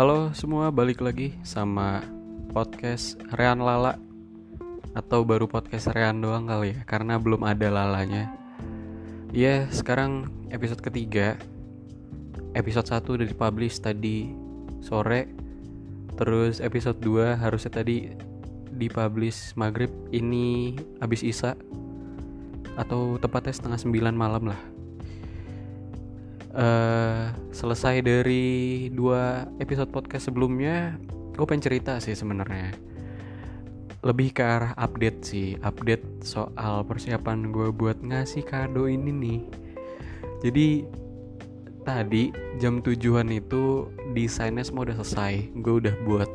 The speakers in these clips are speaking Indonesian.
Halo semua, balik lagi sama podcast Rean Lala. Atau baru podcast Rean doang kali ya, karena belum ada lalanya. Ya, sekarang episode ketiga. Episode 1 udah dipublish tadi sore. Terus episode 2 harusnya tadi dipublish maghrib. Ini abis isa Atau tepatnya setengah 9 malam lah uh, selesai dari dua episode podcast sebelumnya gue pengen cerita sih sebenarnya. Lebih ke arah update sih update soal persiapan gue buat ngasih kado ini nih. Jadi tadi jam tujuan itu desainnya semua udah selesai. Gue udah buat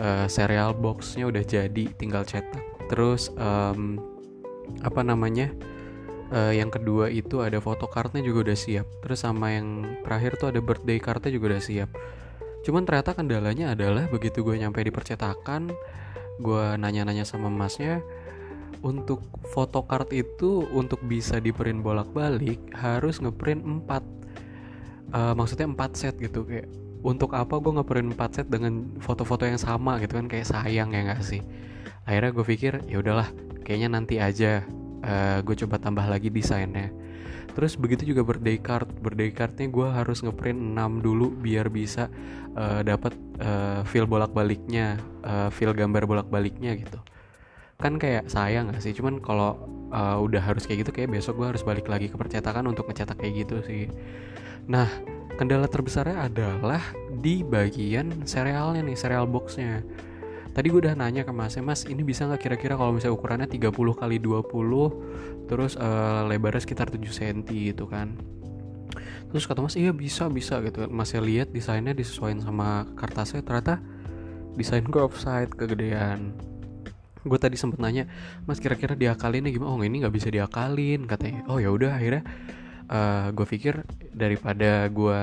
uh, serial boxnya udah jadi tinggal cetak. Terus um, apa namanya uh, yang kedua itu ada foto kartnya juga udah siap. Terus sama yang terakhir tuh ada birthday kartnya juga udah siap. Cuman ternyata kendalanya adalah begitu gue nyampe di percetakan gue nanya-nanya sama masnya untuk foto card itu untuk bisa di print bolak-balik harus ngeprint 4 uh, eh, maksudnya 4 set gitu. Kayak untuk apa gue ngeprint 4 set dengan foto-foto yang sama gitu kan? Kayak sayang ya gak sih? Akhirnya gue pikir ya udahlah kayaknya nanti aja uh, eh, gue coba tambah lagi desainnya. Terus begitu juga birthday card. Birthday cardnya gue harus ngeprint 6 dulu biar bisa uh, dapat uh, feel bolak baliknya uh, feel gambar bolak baliknya gitu. Kan kayak sayang gak sih? Cuman kalau uh, udah harus kayak gitu kayak besok gue harus balik lagi ke percetakan untuk ngecetak kayak gitu sih. Nah kendala terbesarnya adalah di bagian serialnya nih serial boxnya tadi gue udah nanya ke masnya mas ini bisa nggak kira-kira kalau misalnya ukurannya 30 kali 20 terus uh, lebarnya sekitar 7 cm gitu kan? Terus kata mas iya bisa bisa gitu masnya lihat desainnya disesuaikan sama kertasnya ternyata desain gue offside kegedean. Gue tadi sempet nanya mas kira-kira diakalinnya gimana? Oh ini nggak bisa diakalin katanya. Oh ya udah akhirnya uh, eh, gue pikir daripada gue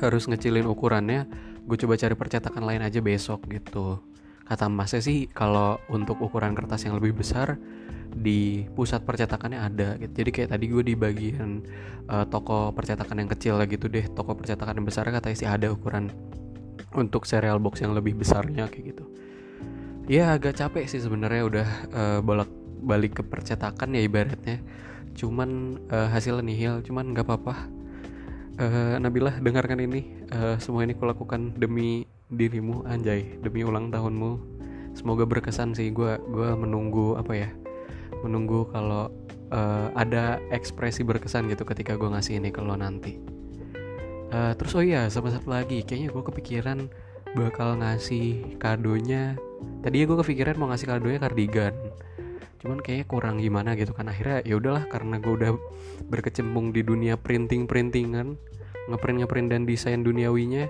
harus ngecilin ukurannya gue coba cari percetakan lain aja besok gitu kata masnya sih kalau untuk ukuran kertas yang lebih besar di pusat percetakannya ada gitu. jadi kayak tadi gue di bagian uh, toko percetakan yang kecil gitu deh toko percetakan yang besar katanya sih ada ukuran untuk serial box yang lebih besarnya kayak gitu. Ya agak capek sih sebenarnya udah uh, bolak balik ke percetakan ya ibaratnya. Cuman uh, hasilnya nihil cuman nggak apa-apa uh, Nabila dengarkan ini. Uh, semua ini kulakukan demi dirimu anjay. Demi ulang tahunmu. Semoga berkesan sih. Gue gue menunggu apa ya menunggu kalau uh, ada ekspresi berkesan gitu ketika gue ngasih ini ke lo nanti. Uh, terus oh iya sama satu lagi. Kayaknya gue kepikiran bakal ngasih kadonya. Tadi ya gue kepikiran mau ngasih kadonya kardigan cuman kayaknya kurang gimana gitu kan. Akhirnya ya udahlah karena gue udah berkecimpung di dunia printing printingan ngeprint ngeprint dan desain duniawinya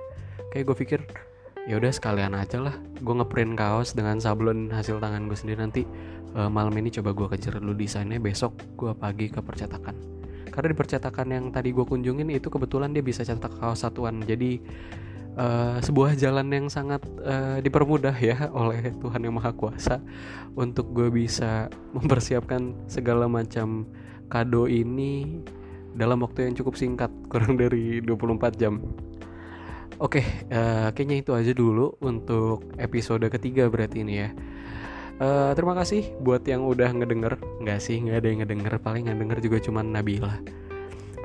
kayak gue pikir ya udah sekalian aja lah gue ngeprint kaos dengan sablon hasil tangan gue sendiri nanti uh, malam ini coba gue kejar dulu desainnya besok gue pagi ke percetakan. Karena di percetakan yang tadi gue kunjungin itu kebetulan dia bisa cetak kaos satuan jadi uh, sebuah jalan yang sangat uh, dipermudah ya oleh Tuhan yang Maha Kuasa untuk gue bisa mempersiapkan segala macam kado ini dalam waktu yang cukup singkat kurang dari 24 jam Oke, okay, uh, eh, kayaknya itu aja dulu untuk episode ketiga berarti ini ya. Uh, terima kasih buat yang udah ngedenger. Nggak sih, nggak ada yang ngedenger. Paling ngedenger juga cuma Nabila.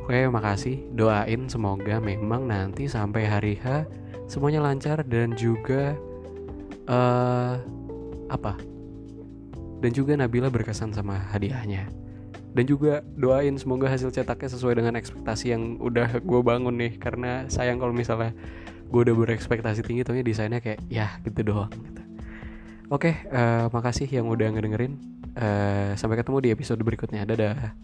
Oke, makasih. Doain semoga memang nanti sampai hari H semuanya lancar dan juga uh, apa? Dan juga Nabila berkesan sama hadiahnya dan juga doain semoga hasil cetaknya sesuai dengan ekspektasi yang udah gue bangun nih karena sayang kalau misalnya gue udah berekspektasi tinggi tapi desainnya kayak ya gitu doang gitu. oke uh, makasih yang udah ngedengerin uh, sampai ketemu di episode berikutnya dadah